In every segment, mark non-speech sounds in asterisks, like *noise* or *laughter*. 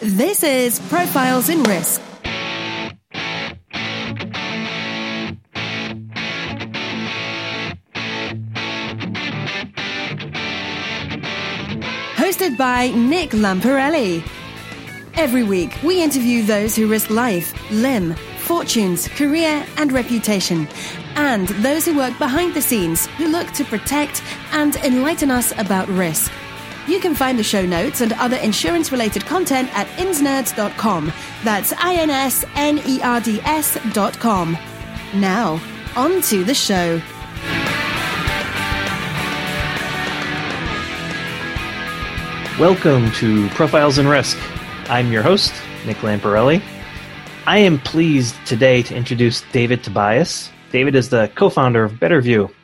This is Profiles in Risk. Hosted by Nick Lamparelli. Every week, we interview those who risk life, limb, fortunes, career, and reputation, and those who work behind the scenes who look to protect and enlighten us about risk. You can find the show notes and other insurance related content at insnerds.com. That's I N S N E R D S.com. Now, on to the show. Welcome to Profiles in Risk. I'm your host, Nick Lamparelli. I am pleased today to introduce David Tobias. David is the co founder of BetterView.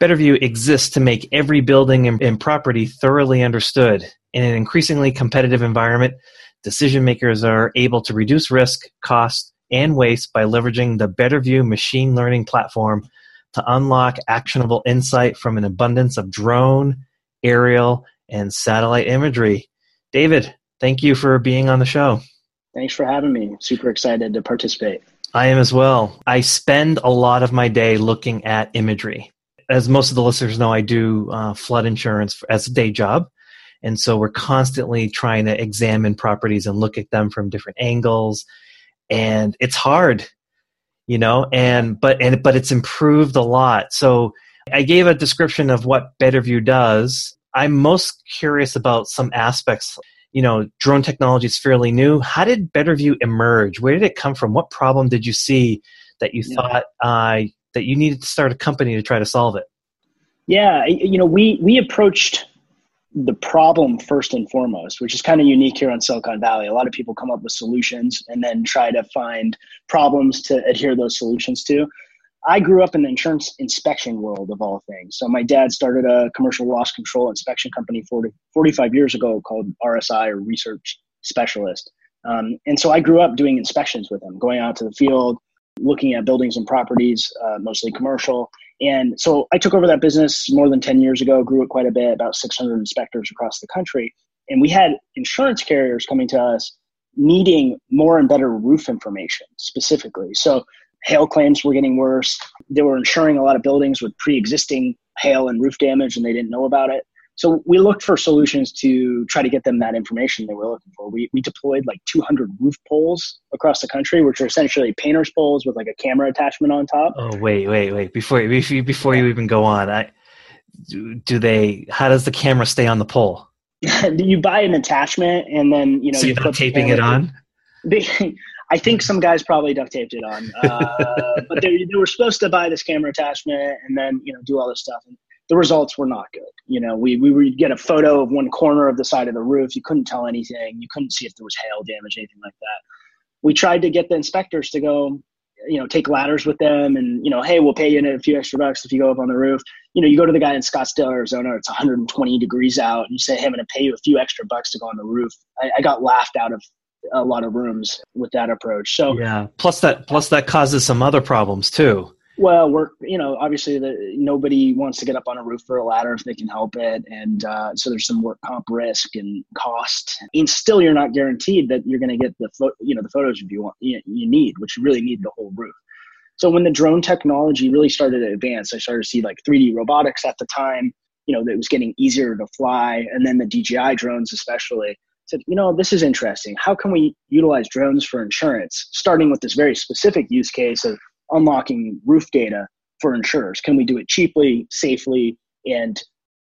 BetterView exists to make every building and property thoroughly understood. In an increasingly competitive environment, decision makers are able to reduce risk, cost, and waste by leveraging the BetterView machine learning platform to unlock actionable insight from an abundance of drone, aerial, and satellite imagery. David, thank you for being on the show. Thanks for having me. Super excited to participate. I am as well. I spend a lot of my day looking at imagery as most of the listeners know, I do uh, flood insurance as a day job. And so we're constantly trying to examine properties and look at them from different angles. And it's hard, you know, and but and but it's improved a lot. So I gave a description of what BetterView does. I'm most curious about some aspects. You know, drone technology is fairly new. How did BetterView emerge? Where did it come from? What problem did you see that you yeah. thought uh, that you needed to start a company to try to solve it? Yeah, you know, we we approached the problem first and foremost, which is kind of unique here on Silicon Valley. A lot of people come up with solutions and then try to find problems to adhere those solutions to. I grew up in the insurance inspection world of all things. So my dad started a commercial loss control inspection company 40, 45 years ago called RSI or Research Specialist. Um, and so I grew up doing inspections with him, going out to the field, looking at buildings and properties, uh, mostly commercial. And so I took over that business more than 10 years ago, grew it quite a bit, about 600 inspectors across the country. And we had insurance carriers coming to us needing more and better roof information specifically. So hail claims were getting worse. They were insuring a lot of buildings with pre existing hail and roof damage and they didn't know about it. So we looked for solutions to try to get them that information they were looking for. We, we deployed like 200 roof poles across the country, which are essentially painter's poles with like a camera attachment on top. Oh wait, wait, wait! Before before, before you even go on, I, do, do they? How does the camera stay on the pole? *laughs* you buy an attachment and then you know so you are taping it on. They, *laughs* I think some guys probably duct taped it on, uh, *laughs* but they, they were supposed to buy this camera attachment and then you know do all this stuff. And the results were not good. You know, we, we would get a photo of one corner of the side of the roof. You couldn't tell anything. You couldn't see if there was hail damage, anything like that. We tried to get the inspectors to go, you know, take ladders with them and, you know, hey, we'll pay you a few extra bucks if you go up on the roof. You know, you go to the guy in Scottsdale, Arizona, it's 120 degrees out, and you say, hey, I'm going to pay you a few extra bucks to go on the roof. I, I got laughed out of a lot of rooms with that approach. So yeah, plus that plus that causes some other problems too. Well, we're you know obviously the, nobody wants to get up on a roof or a ladder if they can help it, and uh, so there's some work comp risk and cost. And still, you're not guaranteed that you're going to get the fo- you know the photos you want you, you need, which you really need the whole roof. So when the drone technology really started to advance, I started to see like 3D robotics at the time. You know that was getting easier to fly, and then the DJI drones especially said, you know, this is interesting. How can we utilize drones for insurance? Starting with this very specific use case of unlocking roof data for insurers? Can we do it cheaply, safely, and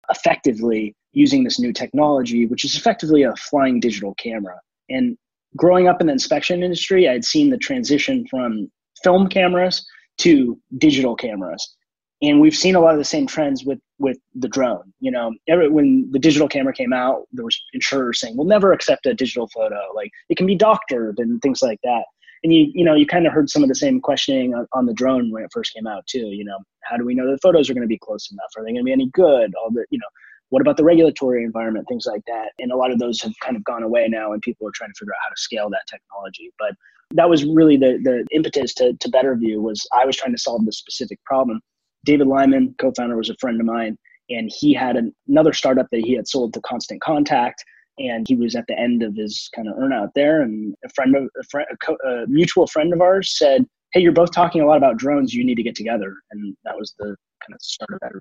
effectively using this new technology, which is effectively a flying digital camera? And growing up in the inspection industry, I'd seen the transition from film cameras to digital cameras. And we've seen a lot of the same trends with, with the drone. You know, every, when the digital camera came out, there was insurers saying, "We'll never accept a digital photo. Like it can be doctored and things like that." And you you know you kind of heard some of the same questioning on, on, the drone when it first came out too you know how do we know the photos are going to be close enough? Are they going to be any good? All the you know what about the regulatory environment things like that? And a lot of those have kind of gone away now and people are trying to figure out how to scale that technology. But that was really the the impetus to, to Betterview was i was trying to solve this specific problem. David lyman co-founder was a friend of mine and he had an, another startup that he had sold to constant contact and he was at the end of his kind of earn out there and a friend of a, friend, a, co- a mutual friend of ours said hey you're both talking a lot about drones you need to get together and that was the kind of start of that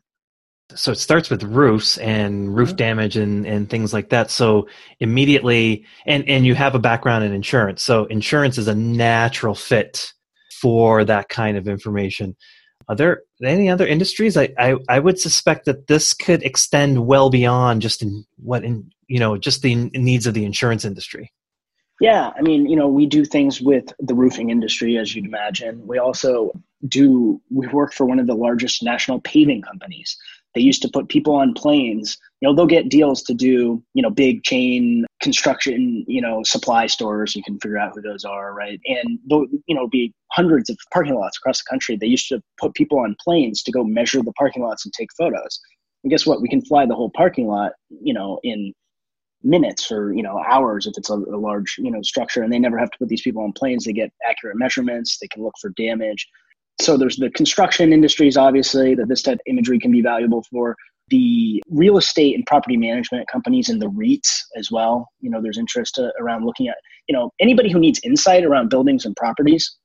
so it starts with roofs and roof mm-hmm. damage and, and things like that. So immediately, and, and you have a background in insurance. So insurance is a natural fit for that kind of information. Are there any other industries? I, I, I would suspect that this could extend well beyond just in what in, you know, just the needs of the insurance industry. Yeah, I mean, you know, we do things with the roofing industry, as you'd imagine. We also do, we work for one of the largest national paving companies. They used to put people on planes. You know, they'll get deals to do, you know, big chain construction, you know, supply stores. You can figure out who those are, right? And they'll, you know, be hundreds of parking lots across the country. They used to put people on planes to go measure the parking lots and take photos. And guess what? We can fly the whole parking lot, you know, in minutes or you know hours if it's a, a, large you know structure and they never have to put these people on planes they get accurate measurements they can look for damage so there's the construction industries, obviously, that this type of imagery can be valuable for. The real estate and property management companies and the REITs as well. You know, there's interest uh, around looking at, you know, anybody who needs insight around buildings and properties,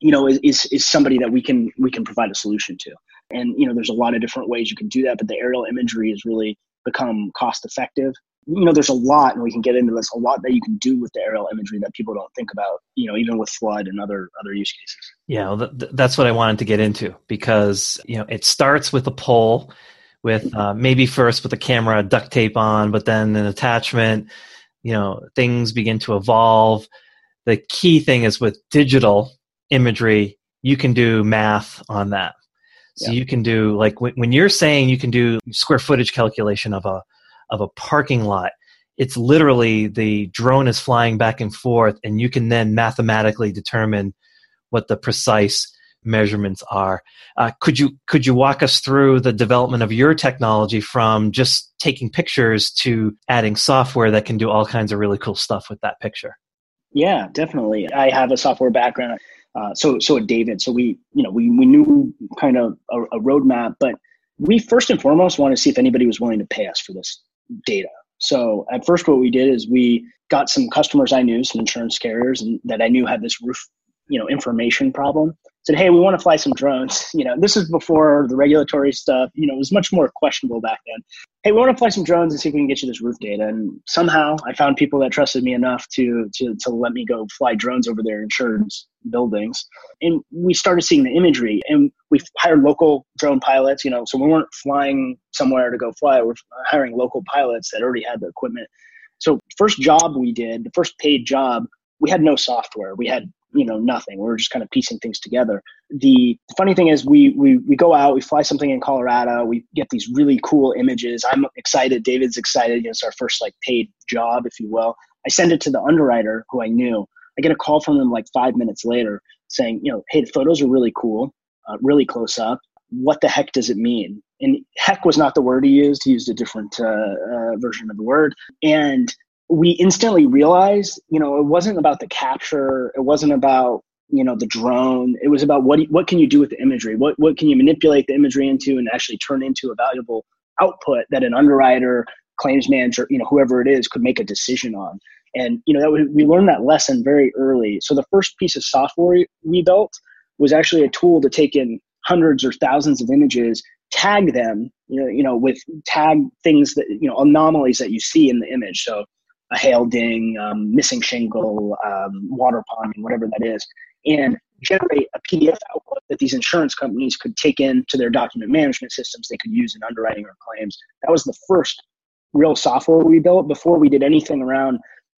you know, is, is, is somebody that we can we can provide a solution to. And you know, there's a lot of different ways you can do that, but the aerial imagery has really become cost effective you know, there's a lot, and we can get into this, a lot that you can do with the aerial imagery that people don't think about, you know, even with flood and other other use cases. Yeah, well, th- that's what I wanted to get into because, you know, it starts with a pole with uh, maybe first with a camera duct tape on, but then an attachment, you know, things begin to evolve. The key thing is with digital imagery, you can do math on that. So yeah. you can do like when you're saying you can do square footage calculation of a of a parking lot. It's literally the drone is flying back and forth and you can then mathematically determine what the precise measurements are. Uh, could you could you walk us through the development of your technology from just taking pictures to adding software that can do all kinds of really cool stuff with that picture? Yeah definitely. I have a software background uh, so so at david. So we you know we, we knew kind of a, a roadmap but we first and foremost want to see if anybody was willing to pay us for this data. So at first, what we did is we got some customers I knew, some insurance carriers, and that I knew had this roof, you know, information problem. Said, hey, we want to fly some drones. *laughs* You know, this is before the regulatory stuff. You know, it was much more questionable back then. Hey, we want to fly some drones and see if we can get you this roof data. And somehow, I found people that trusted me enough to to to let me go fly drones over their insurance buildings. And we started seeing the imagery, and we hired local drone pilots. You know, so we weren't flying somewhere to go fly. We're hiring local pilots that already had the equipment. So first job we did, the first paid job, we had no software. We had you know nothing. We were just kind of piecing things together. The funny thing is, we we we go out, we fly something in Colorado, we get these really cool images. I'm excited. David's excited. You know, it's our first like paid job, if you will. I send it to the underwriter who I knew. I get a call from them like five minutes later saying, you know, hey, the photos are really cool, uh, really close up. What the heck does it mean? And heck was not the word he used. He used a different uh, uh, version of the word. And we instantly realized, you know, it wasn't about the capture. It wasn't about you know the drone. It was about what what can you do with the imagery? What what can you manipulate the imagery into and actually turn into a valuable output that an underwriter, claims manager, you know, whoever it is, could make a decision on. And you know that we, we learned that lesson very early. So the first piece of software we built was actually a tool to take in hundreds or thousands of images, tag them, you know, you know, with tag things that you know anomalies that you see in the image. So a hail ding, um, missing shingle, um, water ponding, whatever that is, and generate a PDF output that these insurance companies could take into their document management systems they could use in underwriting or claims. That was the first real software we built before we did anything around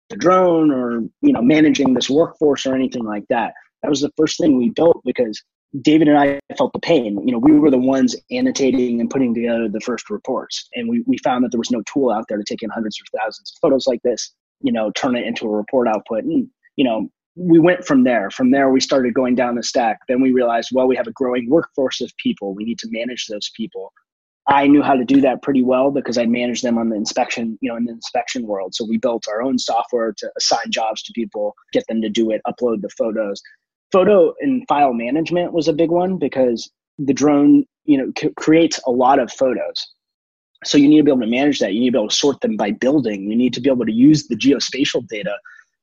the drone or you know managing this workforce or anything like that. That was the first thing we built because David and I felt the pain. You know, we were the ones annotating and putting together the first reports. And we, we found that there was no tool out there to take in hundreds or thousands of photos like this, you know, turn it into a report output. And, you know, we went from there. From there, we started going down the stack. Then we realized, well, we have a growing workforce of people. We need to manage those people. I knew how to do that pretty well because I managed them on the inspection, you know, in the inspection world. So we built our own software to assign jobs to people, get them to do it, upload the photos photo and file management was a big one because the drone you know c- creates a lot of photos So you need to be able to manage that. You need to be able to sort them by building. You need to be able to use the geospatial data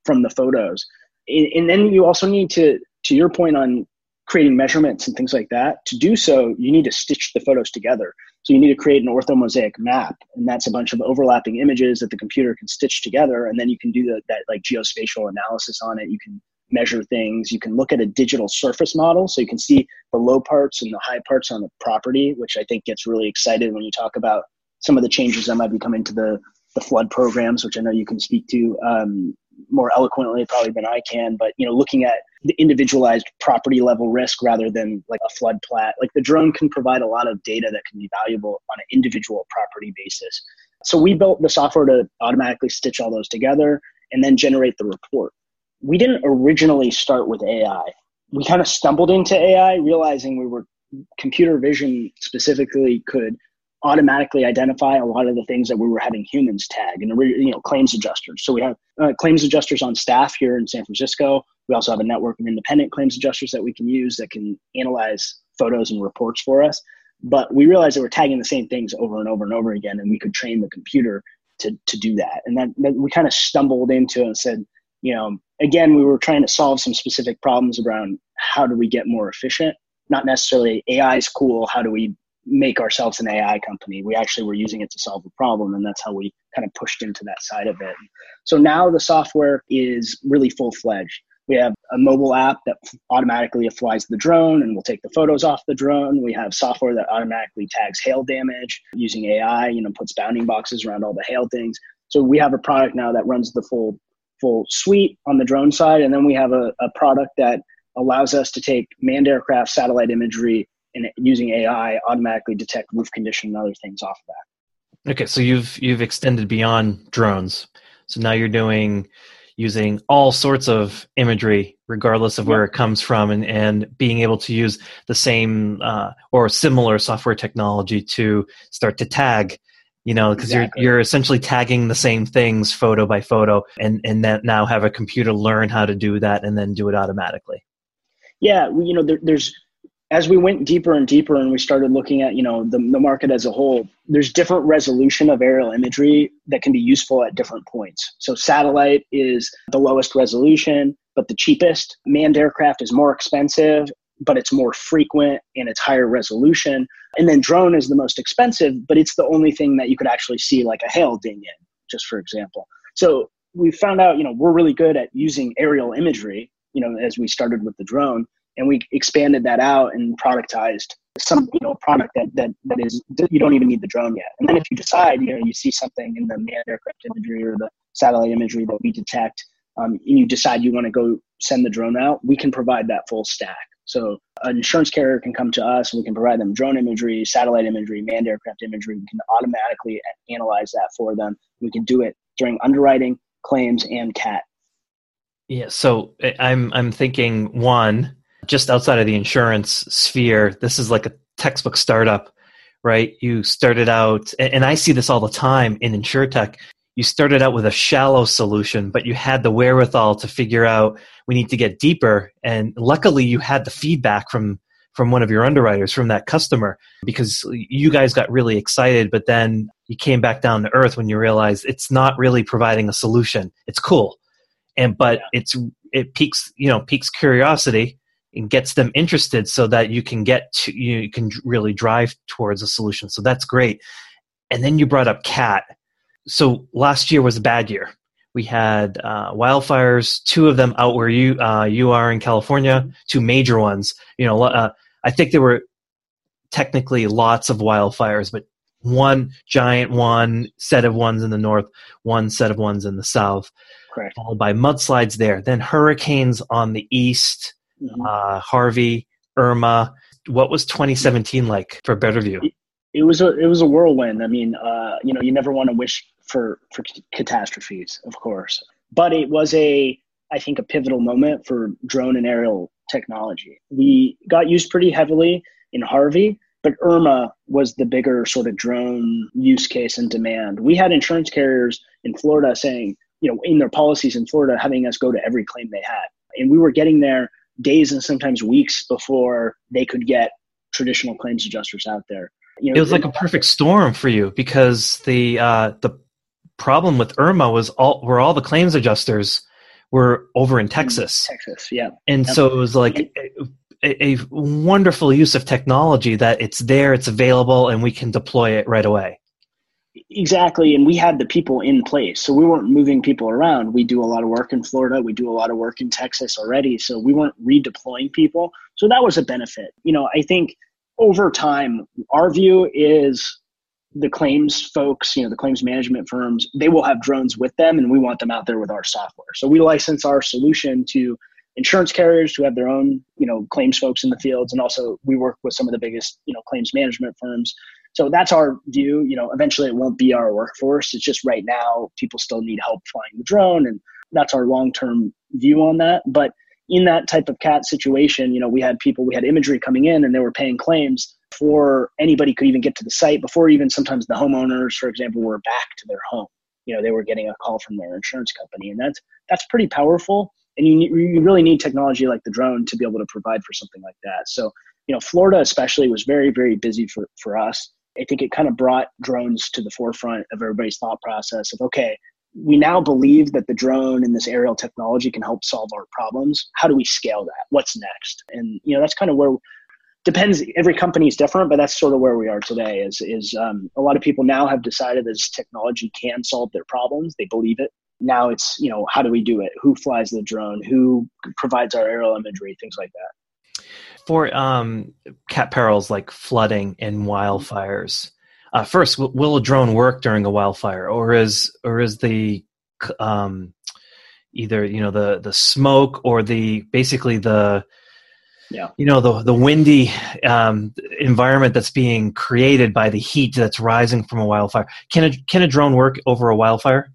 from the photos. And then you also need to, to your point on creating measurements and things like that, to do so, you need to stitch the photos together. So you need to create an orthomosaic map, and that's a bunch of overlapping images that the computer can stitch together, and then you can do the, that like geospatial analysis on it. You can measure things. You can look at a digital surface model, so you can see the low parts and the high parts on the property, which I think gets really excited when you talk about some of the changes that might be coming to the the flood programs, which I know you can speak to um, more eloquently probably than I can. But you know, looking at the individualized property level risk rather than like a flood plat, like the drone can provide a lot of data that can be valuable on an individual property basis. So we built the software to automatically stitch all those together and then generate the report we didn't originally start with AI. We kind of stumbled into AI, realizing we were computer vision specifically could automatically identify a lot of the things that we were having humans tag and you know claims adjusters. So we have uh, claims adjusters on staff here in san francisco. We also have a network of independent claims adjusters that we can use that can analyze photos and reports for us. But we realized that we're tagging the same things over and over and over again and we could train the computer to, to do that. And then we kind of stumbled into and said you know, again, we were trying to solve some specific problems around how do we get more efficient. Not necessarily AI is cool. How do we make ourselves an AI company? We actually were using it to solve a problem, and that's how we kind of pushed into that side of it. So now the software is really full fledged. We have a mobile app that automatically flies the drone and will take the photos off the drone. We have software that automatically tags hail damage using AI, you know, puts bounding boxes around all the hail things. So we have a product now that runs the full full suite on the drone side. And then we have a, a product that allows us to take manned aircraft satellite imagery and using AI automatically detect roof condition and other things off of that. Okay, so you've you've extended beyond drones. So now you're doing using all sorts of imagery, regardless of where it comes from, and, and being able to use the same uh, or similar software technology to start to tag you know because exactly. you're you're essentially tagging the same things photo by photo and and that now have a computer learn how to do that and then do it automatically. Yeah you know there, there's as we went deeper and deeper and we started looking at you know the, the market as a whole there's different resolution of aerial imagery that can be useful at different points. So satellite is the lowest resolution but the cheapest. Manned aircraft is more expensive but it's more frequent and it's higher resolution. And then drone is the most expensive, but it's the only thing that you could actually see like a hail ding in, just for example. So we found out, you know, we're really good at using aerial imagery, you know, as we started with the drone, and we expanded that out and productized some, you know, product that that that is you don't even need the drone yet. And then if you decide, you know, you see something in the manned aircraft imagery or the satellite imagery that we detect, um, and you decide you want to go send the drone out, we can provide that full stack. So an insurance carrier can come to us we can provide them drone imagery, satellite imagery, manned aircraft imagery. We can automatically analyze that for them. We can do it during underwriting, claims, and CAT. Yeah, so eh, I'm I'm thinking one just outside of the insurance sphere. This is like a textbook startup, right? You started out, and I see this all the time in insurtech you started out with a shallow solution, but you had the wherewithal to figure out we need to get deeper. And luckily, you had the feedback from from one of your underwriters from that customer because you guys got really excited but then you came back down to earth when you realized it's not really providing a solution. It's cool. And but it's it piques you know piques curiosity and gets them interested so that you can get to you can really drive towards a solution. So that's great. And then you brought up cat so last year was a bad year. We had uh, wildfires, two of them out where you uh, you are in California, two major ones. You know, uh, I think there were technically lots of wildfires, but one giant one set of ones in the north, one set of ones in the south, Correct. followed by mudslides there. Then hurricanes on the east, mm-hmm. uh, Harvey, Irma. What was 2017 like for Betterview? It was a it was a whirlwind. I mean, uh, you know, you never want to wish for for catastrophes, of course. But it was a I think a pivotal moment for drone and aerial technology. We got used pretty heavily in Harvey, but Irma was the bigger sort of drone use case and demand. We had insurance carriers in Florida saying, you know, in their policies in Florida, having us go to every claim they had. And we were getting there days and sometimes weeks before they could get traditional claims adjusters out there. You know, it was like a perfect storm for you because the uh, the problem with Irma was all were all the claims adjusters were over in mm-hmm. Texas. Texas, yeah. And yep. so it was like mm-hmm. a, a, wonderful use of technology that it's there, it's available, and we can deploy it right away. Exactly, and we had the people in place, so we weren't moving people around. We do a lot of work in Florida, we do a lot of work in Texas already, so we weren't redeploying people. So that was a benefit. You know, I think over time, our view is the claims folks, you know, the claims management firms, they will have drones with them, and we want them out there with our software. So we license our solution to insurance carriers who have their own, you know, claims folks in the fields, and also we work with some of the biggest, you know, claims management firms so that's our view. You know, eventually it won't be our workforce. It's just right now people still need help flying the drone, and that's our long term view on that. But in that type of cat situation, you know, we had people, we had imagery coming in, and they were paying claims before anybody could even get to the site. Before even sometimes the homeowners, for example, were back to their home. You know, they were getting a call from their insurance company, and that's that's pretty powerful. And you you really need technology like the drone to be able to provide for something like that. So you know, Florida especially was very very busy for for us I think it kind of brought drones to the forefront of everybody's thought process of okay, we now believe that the drone and this aerial technology can help solve our problems. How do we scale that? What's next? And you know, that's kind of where depends. Every company is different, but that's sort of where we are today. Is is um, a lot of people now have decided this technology can solve their problems. They believe it. Now it's you know how do we do it? Who flies the drone? Who provides our aerial imagery? Things like that for um, cat perils like flooding and wildfires. Uh, first, w- will a drone work during a wildfire, or is or is the um, either you know the the smoke or the basically the yeah. you know the the windy um, environment that's being created by the heat that's rising from a wildfire? Can a can a drone work over a wildfire?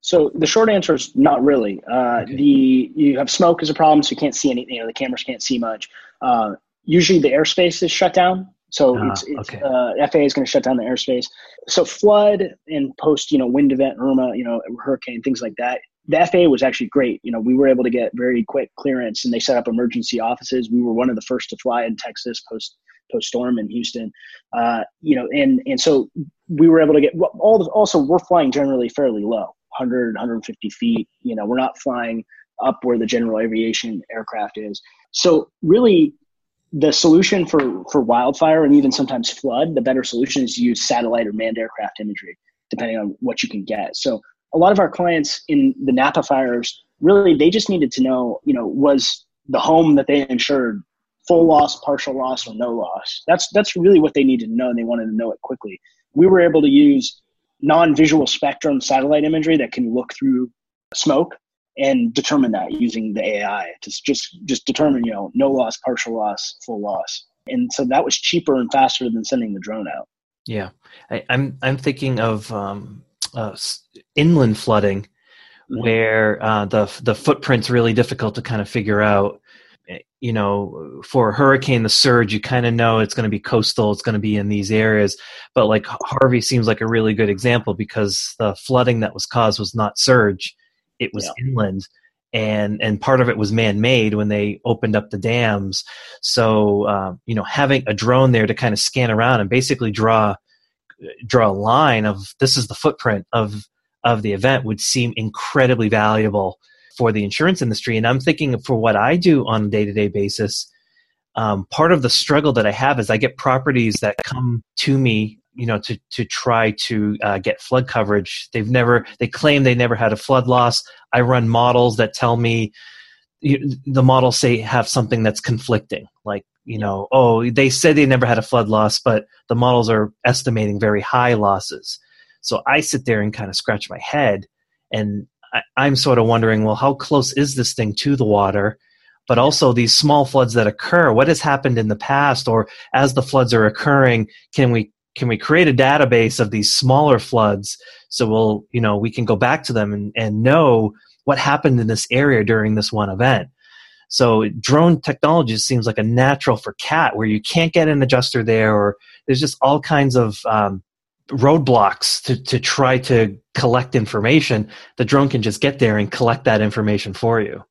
So the short answer is not really. Uh, okay. The you have smoke as a problem, so you can't see anything. You know, the cameras can't see much. Uh, usually, the airspace is shut down, so uh, it's, it's okay. uh, FAA is going to shut down the airspace. So flood and post, you know, wind event, Irma, you know, hurricane, things like that. The FAA was actually great. You know, we were able to get very quick clearance, and they set up emergency offices. We were one of the first to fly in Texas post post storm in Houston. Uh, you know, and and so we were able to get all. The, also, we're flying generally fairly low. 100, 150 feet. You know, we're not flying up where the general aviation aircraft is. So really, the solution for for wildfire and even sometimes flood, the better solution is to use satellite or manned aircraft imagery, depending on what you can get. So a lot of our clients in the Napa fires really they just needed to know, you know, was the home that they insured full loss, partial loss, or no loss. That's that's really what they needed to know, and they wanted to know it quickly. We were able to use non-visual spectrum satellite imagery that can look through smoke and determine that using the AI to just just determine you know no loss, partial loss, full loss, and so that was cheaper and faster than sending the drone out. Yeah, I, am I'm, I'm thinking of um, uh, inland flooding, mm-hmm. where uh, the the footprint's really difficult to kind of figure out you know, for a hurricane, the surge, you kind of know it's going to be coastal, it's going to be in these areas. But like Harvey seems like a really good example because the flooding that was caused was not surge, it was yeah. inland. And, and part of it was man-made when they opened up the dams. So uh, you know, having a drone there to kind of scan around and basically draw draw a line of this is the footprint of of the event would seem incredibly valuable for the insurance industry. And I'm thinking for what I do on a day to day basis, um, part of the struggle that I have is I get properties that come to me, you know, to to try to uh, get flood coverage. They've never, they claim they never had a flood loss. I run models that tell me the models say have something that's conflicting, like you know, oh, they said they never had a flood loss, but the models are estimating very high losses. So I sit there and kind of scratch my head and I, am sort of wondering, well, how close is this thing to the water? But also these small floods that occur, what has happened in the past, or as the floods are occurring, can we can we create a database of these smaller floods so we'll you know we can go back to them and, and know what happened in this area during this one event so drone technology seems like a natural for cat where you can't get an adjuster there or there's just all kinds of um, roadblocks to, to try to collect information, the drone can just get there and collect that information for you.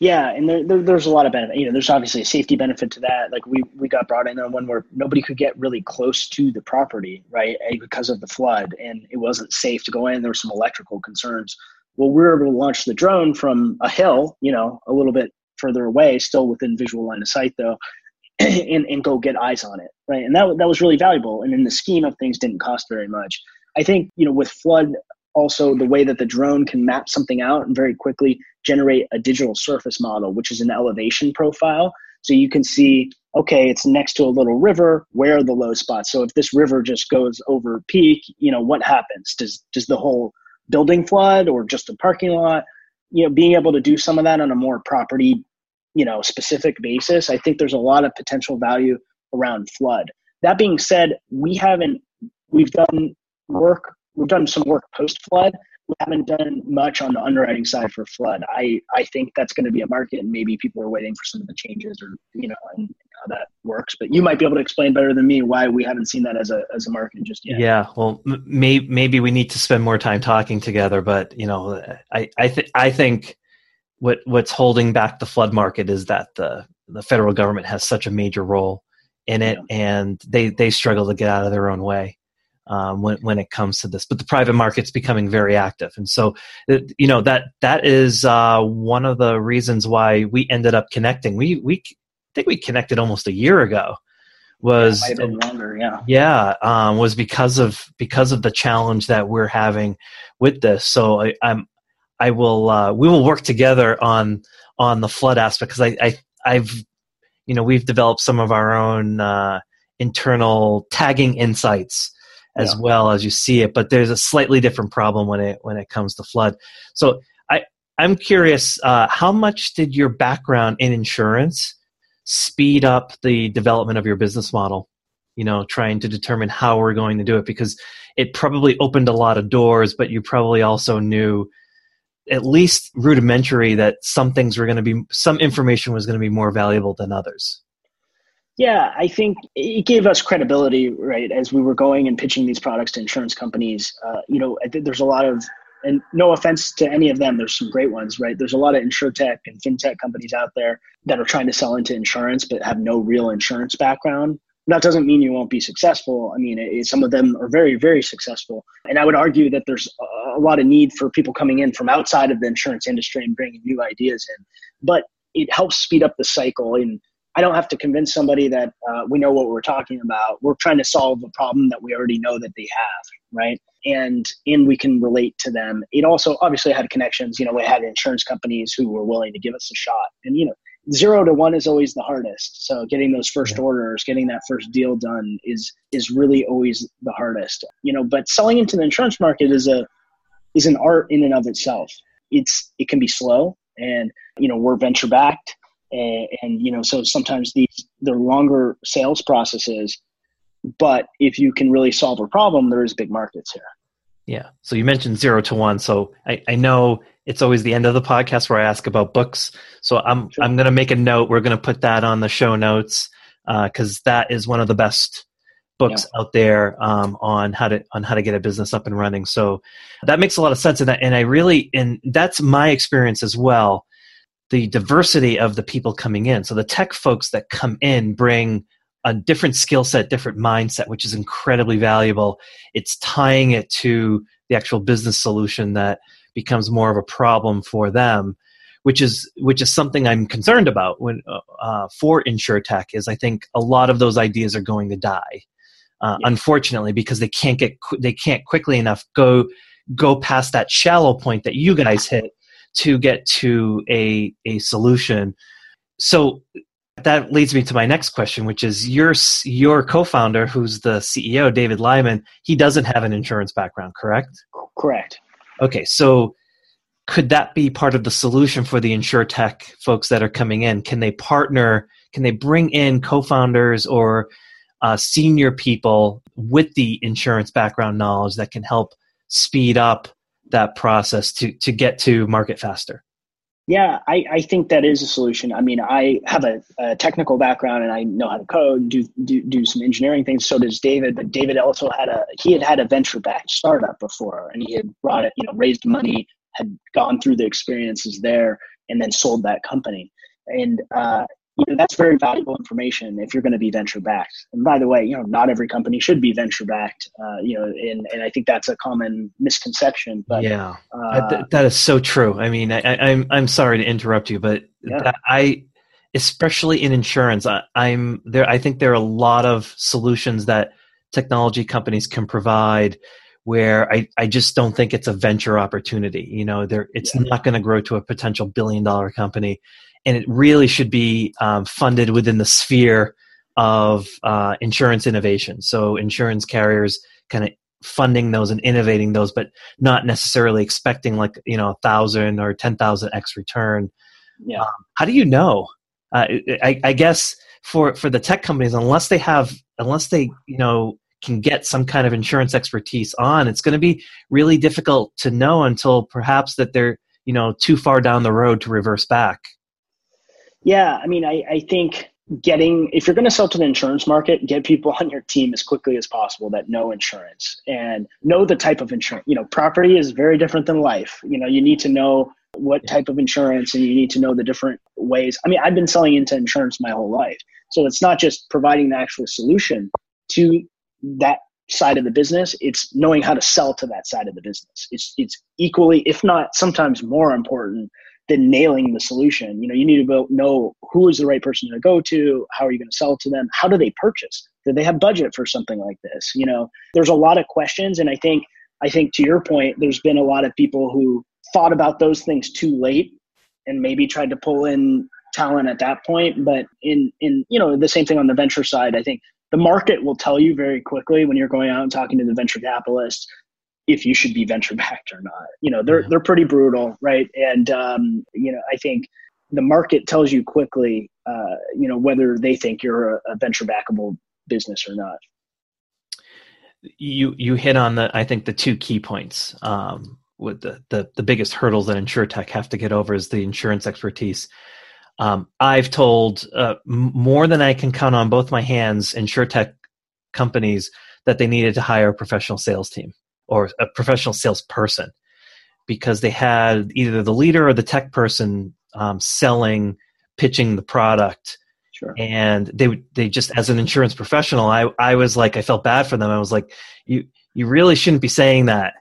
Yeah, and there, there, there's a lot of benefit. You know, there's obviously a safety benefit to that. Like we we got brought in on one where nobody could get really close to the property, right, because of the flood, and it wasn't safe to go in. There were some electrical concerns. Well, we were able to launch the drone from a hill, you know, a little bit further away, still within visual line of sight though, *clears throat* and, and go get eyes on it, right? And that that was really valuable. And in the scheme of things, didn't cost very much. I think you know with flood also the way that the drone can map something out and very quickly generate a digital surface model, which is an elevation profile. So you can see, okay, it's next to a little river. Where are the low spots? So if this river just goes over peak, you know, what happens? Does does the whole building flood or just a parking lot? You know, being able to do some of that on a more property, you know, specific basis, I think there's a lot of potential value around flood. That being said, we haven't we've done work we've done some work post flood. We haven't done much on the underwriting side for flood. I, I think that's going to be a market, and maybe people are waiting for some of the changes or you know and how that works. But you might be able to explain better than me why we haven't seen that as a as a market just yet. Yeah, well, may, maybe we need to spend more time talking together. But you know, I I think I think what what's holding back the flood market is that the the federal government has such a major role in it, yeah. and they they struggle to get out of their own way um, when when it comes to this. But the private market's becoming very active, and so it, you know that that is uh, one of the reasons why we ended up connecting. We we I think we connected almost a year ago. Was yeah, longer, yeah, yeah, um, was because of because of the challenge that we're having with this. So I, I'm I will uh, we will work together on on the flood aspect because I, I I've you know we've developed some of our own uh, internal tagging insights as yeah. well as you see it but there's a slightly different problem when it when it comes to flood. So i i'm curious uh, how much did your background in insurance speed up the development of your business model? You know trying to determine how we're going to do it because it probably opened a lot of doors but you probably also knew at least rudimentary that some things were going to be some information was going to be more valuable than others yeah, I think it gave us credibility, right, as we were going and pitching these products to insurance companies. Uh, you know, I think there's a lot of, and no offense to any of them, there's some great ones, right? There's a lot of insurtech and fintech companies out there that are trying to sell into insurance but have no real insurance background. That doesn't mean you won't be successful. I mean, it, some of them are very, very successful. And I would argue that there's a lot of need for people coming in from outside of the insurance industry and bringing new ideas in. But it helps speed up the cycle and I don't have to convince somebody that uh, we know what we're talking about. We're trying to solve a problem that we already know that they have, right? And and we can relate to them. It also obviously had connections. You know, we had insurance companies who were willing to give us a shot. And you know, zero to one is always the hardest. So getting those first orders, getting that first deal done is is really always the hardest. You know, but selling into the insurance market is a is an art in and of itself. It's it can be slow, and you know we're venture backed and, and you know so sometimes these they're longer sales processes but if you can really solve a problem there's big markets here. Yeah. So you mentioned zero to one. So i, I know it's always the end of the podcast where i ask about books. So i'm sure. i'm going to make a note. We're going to put that on the show notes because uh, that is one of the best books yeah. out there um, on how to on how to get a business up and running. So that makes a lot of sense. And, that, and i really and that's my experience as well the diversity of the people coming in. So the tech folks that come in bring a different skill set, different mindset, which is incredibly valuable. It's tying it to the actual business solution that becomes more of a problem for them, which is which is something I'm concerned about when uh, uh for tech. Is I think a lot of those ideas are going to die, uh, yeah. unfortunately, because they can't get they can't quickly enough go go past that shallow point that you guys hit to get to a, a solution. So that leads me to my next question, which is your your co-founder, who's the CEO, David Lyman. He doesn't have an insurance background, correct? Correct. Okay, so could that be part of the solution for the insurtech folks that are coming in? Can they partner? Can they bring in co-founders or uh, senior people with the insurance background knowledge that can help speed up that process to to get to market faster? Yeah, I, I think that is a solution. I mean, I have a, a, technical background and I know how to code, do, do do some engineering things. So does David. But David also had a he had had a venture backed startup before, and he had brought it, you know, raised money, had gone through the experiences there, and then sold that company. And uh, you know that's very valuable information if you're going to be venture backed. And by the way, you know not every company should be venture backed. Uh, you know, and and I think that's a common misconception. But yeah, uh, th- that is so true. I mean, I, am I'm, I'm sorry to interrupt you, but yeah. I especially in insurance, I, I'm there. I think there are a lot of solutions that technology companies can provide where I, I just don't think it's a venture opportunity. You know, there it's yeah. not going to grow to a potential billion dollar company and it really should be um, funded within the sphere of uh, insurance innovation. So insurance carriers kind of funding those and innovating those, but not necessarily expecting like you know a thousand or ten thousand x return. Yeah. Um, how do you know? Uh, I, I guess for for the tech companies, unless they have, unless they you know can get some kind of insurance expertise on, it's going to be really difficult to know until perhaps that they're you know too far down the road to reverse back. Yeah, I mean, I, I think getting if you're going to sell to the insurance market get people *laughs* on your team as quickly as possible that know insurance and know the type of insurance. You know property is very different than life. You know you need to know what type of insurance and you need to know the different ways. I mean i've been selling into insurance my whole life. So it's not just providing the actual solution to that side of the business it's knowing how to sell to that side of the business. It's it's equally if not sometimes more important than nailing the solution. You know, you need to know who is the right person to go to, how are you going to sell to them, how do they purchase? Do they have budget for something like this? You know, there's a lot of questions, and I think I think to your point, there's been a lot of people who thought about those things too late and maybe tried to pull in talent at that point. But in in you know the same thing on the venture side, I think the market will tell you very quickly when you're going out and talking to the venture capitalists if you should be venture backed or not. You know, they're they're pretty brutal, right? And um, you know, I think the market tells you quickly, uh, you know, whether they think you're a, a venture backable business or not. You you hit on the I think the two key points. Um, with the, the the biggest hurdles that insurtech have to get over is the insurance expertise. Um, I've told uh, more than I can count on both my hands insurtech companies that they needed to hire a professional sales team or a professional salesperson because they had either the leader or the tech person um, selling, pitching the product. Sure. And they they just as an insurance professional, I I was like I felt bad for them. I was like, you you really shouldn't be saying that,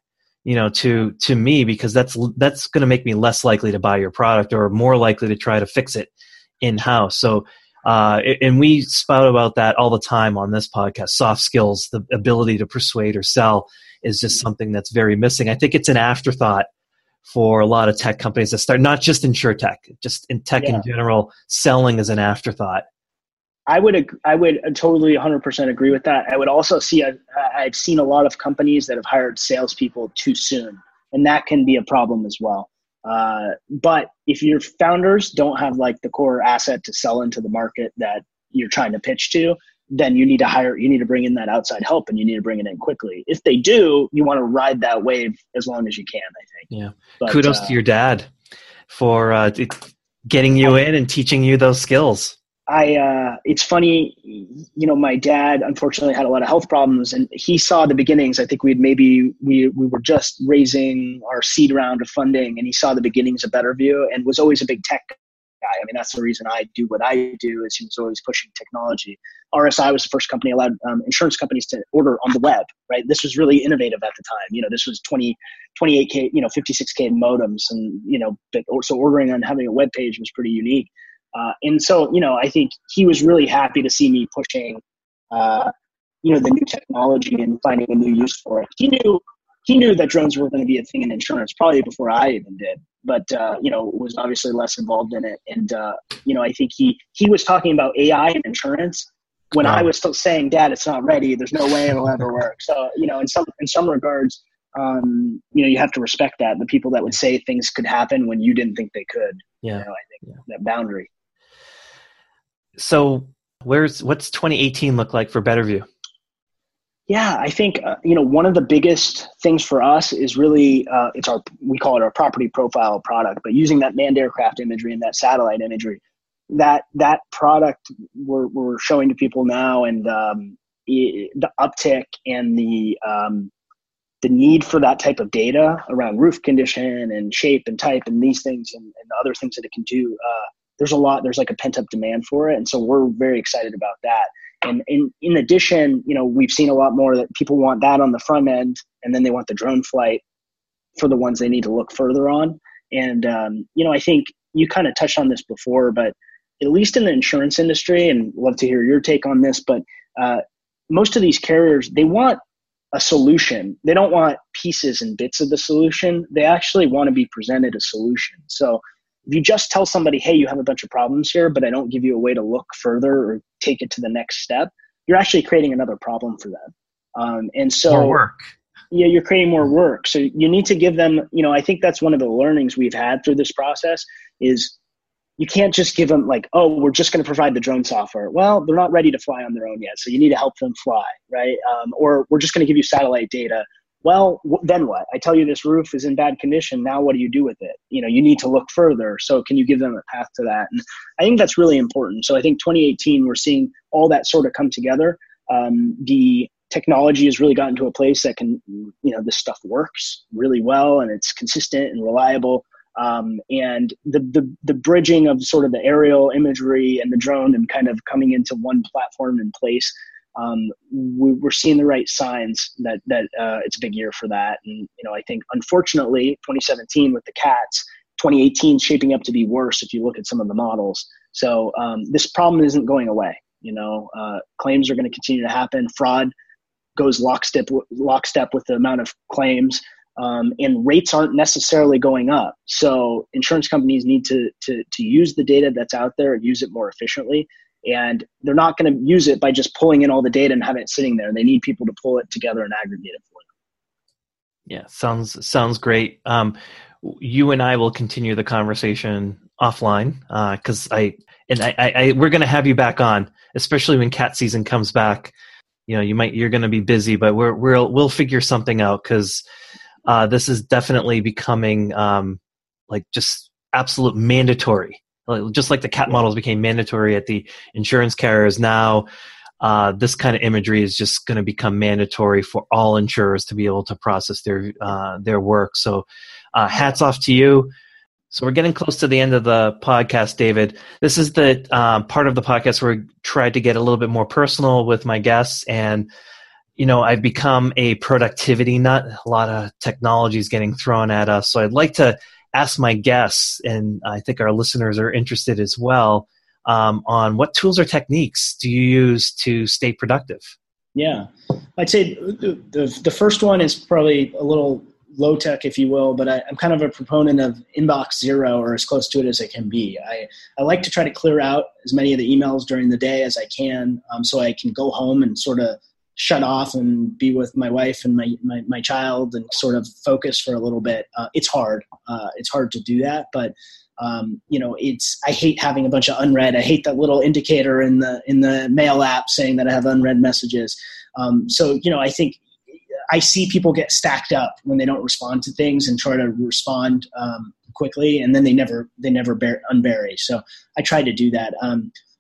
you know, to to me because that's that's going to make me less likely to buy your product or more likely to try to fix it in house. So uh, and we spout about that all the time on this podcast soft skills the ability to persuade or sell is just something that's very missing. I think it's an afterthought for a lot of tech companies that start, not just insurtech, just in tech yeah. in general, selling is an afterthought. I would I would totally 100% agree with that. I would also see i I've seen a lot of companies that have hired salespeople too soon, and that can be a problem as well. Uh, but if your founders don't have like the core asset to sell into the market that you're trying to pitch to, then you need to hire you need to bring in that outside help and you need to bring it in quickly. If they do you want to ride that wave as long as you can i think. Yeah. But, kudos uh, to your dad for uh, getting you in and teaching you those skills. I uh, it's funny you know my dad unfortunately had a lot of health problems and he saw the beginnings. I think we'd maybe we we were just raising our seed round of funding and he saw the beginnings of betterview and was always a big tech guy. I mean, that's the reason I do what I do. Is he was always pushing technology. RSI was the first company allowed um, insurance companies to order on the web. Right, this was really innovative at the time. You know, this was 20, 28k, you know, 56k modems, and you know, but so ordering and having a web page was pretty unique. Uh, and so, you know, I think he was really happy to see me pushing, uh, you know, the new technology and finding a new use for it. He knew he knew that drones were going to be a thing in insurance probably before I even did but uh, you know was obviously less involved in it. And uh, you know, I think he he was talking about AI and insurance when I was still saying, "Dad, it's not ready. There's no way it'll ever work." So you know, in some in some regards, um, you know, you have to respect that the people that would say things could happen when you didn't think they could. Yeah, you know, I think yeah. that boundary. So, where's what's 2018 look like for Betterview? Yeah, I think uh, you know one of the biggest things for us is really uh, it's our we call it our property profile product, but using that manned aircraft imagery and that satellite imagery, that that product we're we're showing to people now, and um, the uptick and the um, the need for that type of data around roof condition and shape and type and these things and, and other things that it can do, uh, there's a lot, there's like a pent up demand for it. And so we're very excited about that. And in, in addition, you know, we've seen a lot more that people want that on the front end and then they want the drone flight for the ones they need to look further on. And, um, you know, I think you kind of touched on this before, but at least in the insurance industry, and love to hear your take on this, but uh, most of these carriers, they want a solution. They don't want pieces and bits of the solution. They actually want to be presented a solution. So if you just tell somebody, hey, you have a bunch of problems here, but I don't give you a way to look further or take it to the next step, you're actually creating another problem for them. Um, and so more work. Yeah, you're creating more work. So you need to give them, you know, I think that's one of the learnings we've had through this process is you can't just give them like, oh, we're just going to provide the drone software. Well, they're not ready to fly on their own yet, so you need to help them fly, right? Um, or we're just going to give you satellite data. Well, then what? I tell you this roof is in bad condition. Now, what do you do with it? You know, you need to look further. So, can you give them a path to that? And I think that's really important. So, I think 2018, we're seeing all that sort of come together. Um, the technology has really gotten to a place that can, you know, this stuff works really well and it's consistent and reliable um, and the, the the bridging of sort of the aerial imagery and the drone and kind of coming into one platform in place um, we, are seeing the right signs that that uh, it's a big year for that and you know i think unfortunately 2017 with the cats 2018 shaping up to be worse if you look at some of the models so um, this problem isn't going away you know uh, claims are going to continue to happen fraud goes lockstep lockstep with the amount of claims um, and rates aren't necessarily going up. So insurance companies need to, to, to use the data that's out there and use it more efficiently. And they're not going to use it by just pulling in all the data and having it sitting there. They need people to pull it together and aggregate it for them. Yeah, sounds sounds great. Um, you and I will continue the conversation offline because uh, I and I, I, I we're going to have you back on, especially when cat season comes back. You know, you might you're going to be busy, but we're we'll we'll figure something out because uh, this is definitely becoming um, like just absolute mandatory. Just like the cat models became mandatory at the insurance carriers, now uh, this kind of imagery is just going to become mandatory for all insurers to be able to process their uh, their work. So, uh, hats off to you. So we're getting close to the end of the podcast, David. This is the uh, part of the podcast where we tried to get a little bit more personal with my guests and you know, I've become a productivity nut. A lot of technology is getting thrown at us. So I'd like to ask my guests, and I think our listeners are interested as well, um, on what tools or techniques do you use to stay productive? Yeah, I'd say the, the, the first one is probably a little low tech, if you will, but I, am kind of a proponent of inbox zero or as close to it as it can be. I, I like to try to clear out as many of the emails during the day as I can um, so I can go home and sort of shut off and be with my wife and my, my, my child and sort of focus for a little bit. Uh, it's hard. Uh, it's hard to do that, but um, you know, it's, I hate having a bunch of unread. I hate that little indicator in the, in the mail app saying that I have unread messages. Um, so, you know, I think I see people get stacked up when they don't respond to things and try to respond um, quickly, and then they never they never bear, unbury. So I try to do that.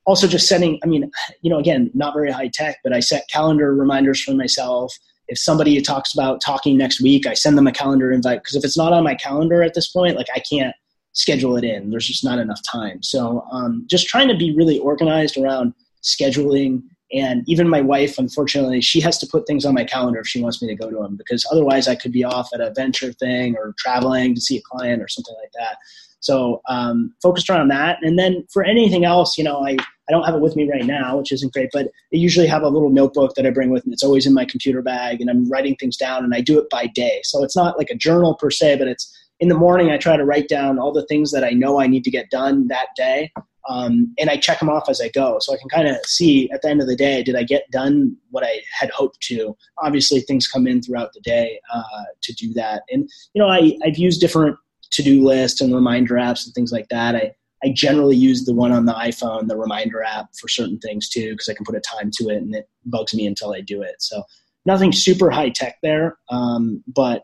Also just setting i mean you know again not very high tech but i set calendar reminders for myself. If somebody talks about talking next week i send them a calendar invite because if it's not on my calendar at this point like i can't schedule it in. There's just not enough time. So um, just trying to be really organized around scheduling. And even my wife unfortunately she has to put things on my calendar if she wants me to go to them because otherwise i could be off at a venture thing or traveling to see a client or something like that so um, focused around that. And then for anything else, you know, I, I don't have it with me right now, which isn't great, but I usually have a little notebook that I bring with me. It's always in my computer bag and I'm writing things down and I do it by day. So it's not like a journal per se, but it's in the morning I try to write down all the things that I know I need to get done that day. Um, and I check them off as I go. So I can kind of see at the end of the day, did I get done what I had hoped to? Obviously, things come in throughout the day uh, to do that. And, you know, I, I've used different to-do list and reminder apps and things like that. I, I generally use the one on the iPhone, the reminder app for certain things too, because I can put a time to it and it bugs me until I do it. So nothing super high tech there, um, but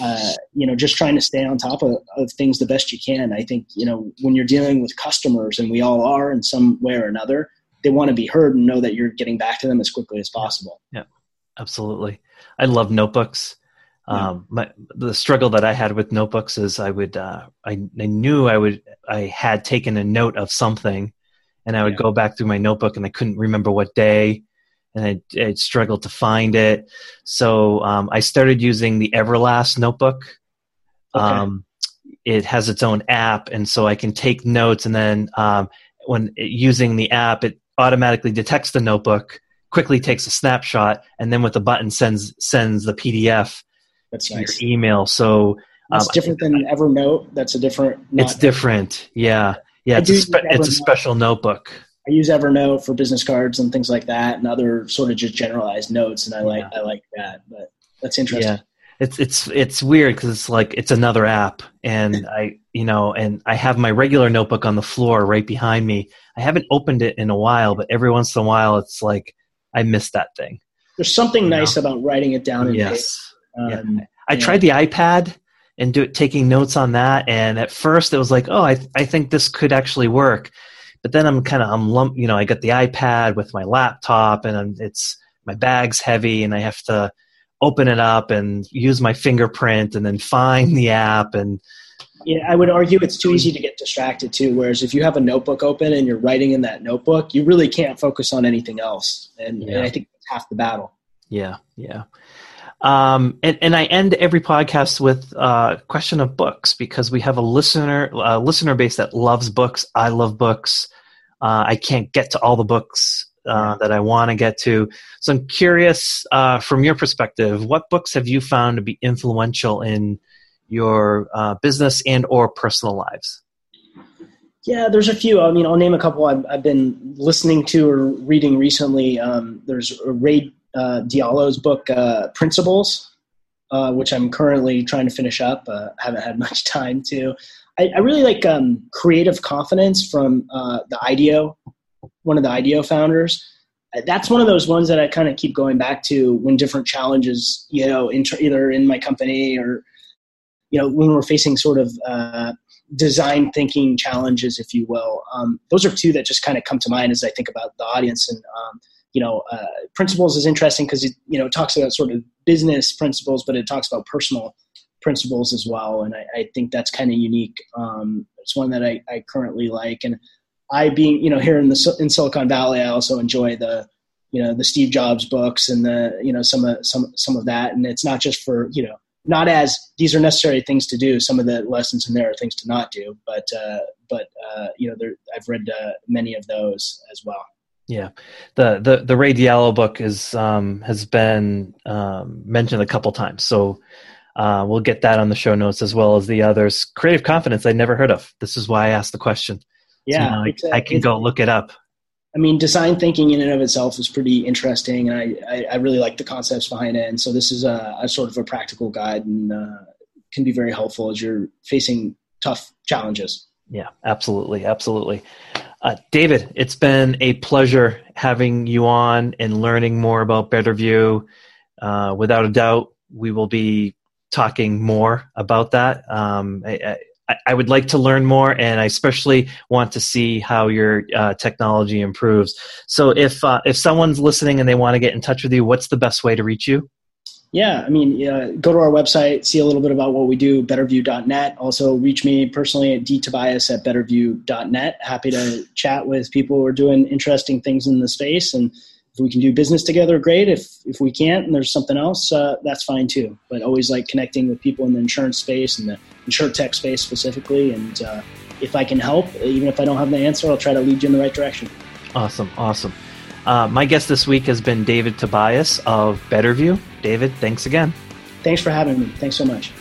uh, you know, just trying to stay on top of, of things the best you can. I think you know when you're dealing with customers, and we all are in some way or another, they want to be heard and know that you're getting back to them as quickly as possible. Yeah, absolutely. I love notebooks. Um, my, the struggle that I had with notebooks is I would uh, I, I knew I would I had taken a note of something, and I would yeah. go back through my notebook and I couldn't remember what day, and I'd, I'd struggled to find it. So um, I started using the Everlast notebook. Okay. Um, it has its own app, and so I can take notes, and then um, when using the app, it automatically detects the notebook, quickly takes a snapshot, and then with the button sends sends the PDF That's nice. your email. So um, it's different than Evernote. That's a different. It's different. Yeah, yeah. It's a, spe- it's a special notebook. I use Evernote for business cards and things like that, and other sort of just generalized notes, and I like yeah. I like that. But that's interesting. Yeah it's it's it's weird because it's like it's another app and i you know and i have my regular notebook on the floor right behind me i haven't opened it in a while but every once in a while it's like i miss that thing there's something you nice know? about writing it down in yes um, yeah. i yeah. tried the ipad and do it taking notes on that and at first it was like oh i, I think this could actually work but then i'm kind of i'm lump you know i got the ipad with my laptop and I'm, it's my bag's heavy and i have to open it up and use my fingerprint and then find the app and yeah i would argue it's too easy to get distracted too whereas if you have a notebook open and you're writing in that notebook you really can't focus on anything else and, yeah. and i think that's half the battle yeah yeah um, and, and I end every podcast with a question of books because we have a listener a listener base that loves books. I love books. Uh, I can't get to all the books uh, that I want to get to. So I'm curious, uh, from your perspective, what books have you found to be influential in your uh, business and or personal lives? Yeah, there's a few. I mean, I'll name a couple I've, I've been listening to or reading recently. Um, there's Ray uh, Dalio's book, uh, Principles, uh, which I'm currently trying to finish up. *laughs* haven't had much time to. I, I really like um, Creative Confidence from the IDEO one of the IDEO founders. That's one of those ones that I kind of keep going back to when different challenges, you know, in, either in my company or, you know, when we're facing sort of uh, design thinking challenges, if you will. Um, those are two that just kind of come to mind as I think about the audience. And, um, you know, uh, principles is interesting because it, you know, it talks about sort of business principles, but it talks about personal principles as well. And I, I think that's kind of unique. Um, it's one that I, I currently like. And I being you know here in the in Silicon Valley, I also enjoy the you know the Steve Jobs books and the you know some of some some of that, and it's not just for you know not as these are necessary things to do. Some of the lessons in there are things to not do, but uh, but uh, you know there, I've read uh, many of those as well. Yeah, the the the Ray Dalio book is um, has been um, mentioned a couple times, so uh, we'll get that on the show notes as well as the others. Creative Confidence I never heard of. This is why I asked the question. Yeah, so, I can go look it up. I mean, design thinking in and of itself is pretty interesting, and I, I, I really like the concepts behind it. And so this is a, a sort of a practical guide and uh, can be very helpful as you're facing tough challenges. Yeah, absolutely, absolutely. Uh, David, it's been a pleasure having you on and learning more about Betterview. Uh, without a doubt, we will be talking more about that. Um, I, I would like to learn more, and I especially want to see how your uh, technology improves. So, if uh, if someone's listening and they want to get in touch with you, what's the best way to reach you? Yeah, I mean, uh, go to our website, see a little bit about what we do, betterview.net. Also, reach me personally at dtobias at betterview.net. Happy to chat with people who are doing interesting things in the space and if we can do business together, great. If if we can't and there's something else, uh, that's fine too. But always like connecting with people in the insurance space and the insurtech space specifically. And uh, if I can help, even if I don't have the answer, I'll try to lead you in the right direction. Awesome, awesome. Uh, my guest this week has been David Tobias of Betterview. David, thanks again. Thanks for having me. Thanks so much.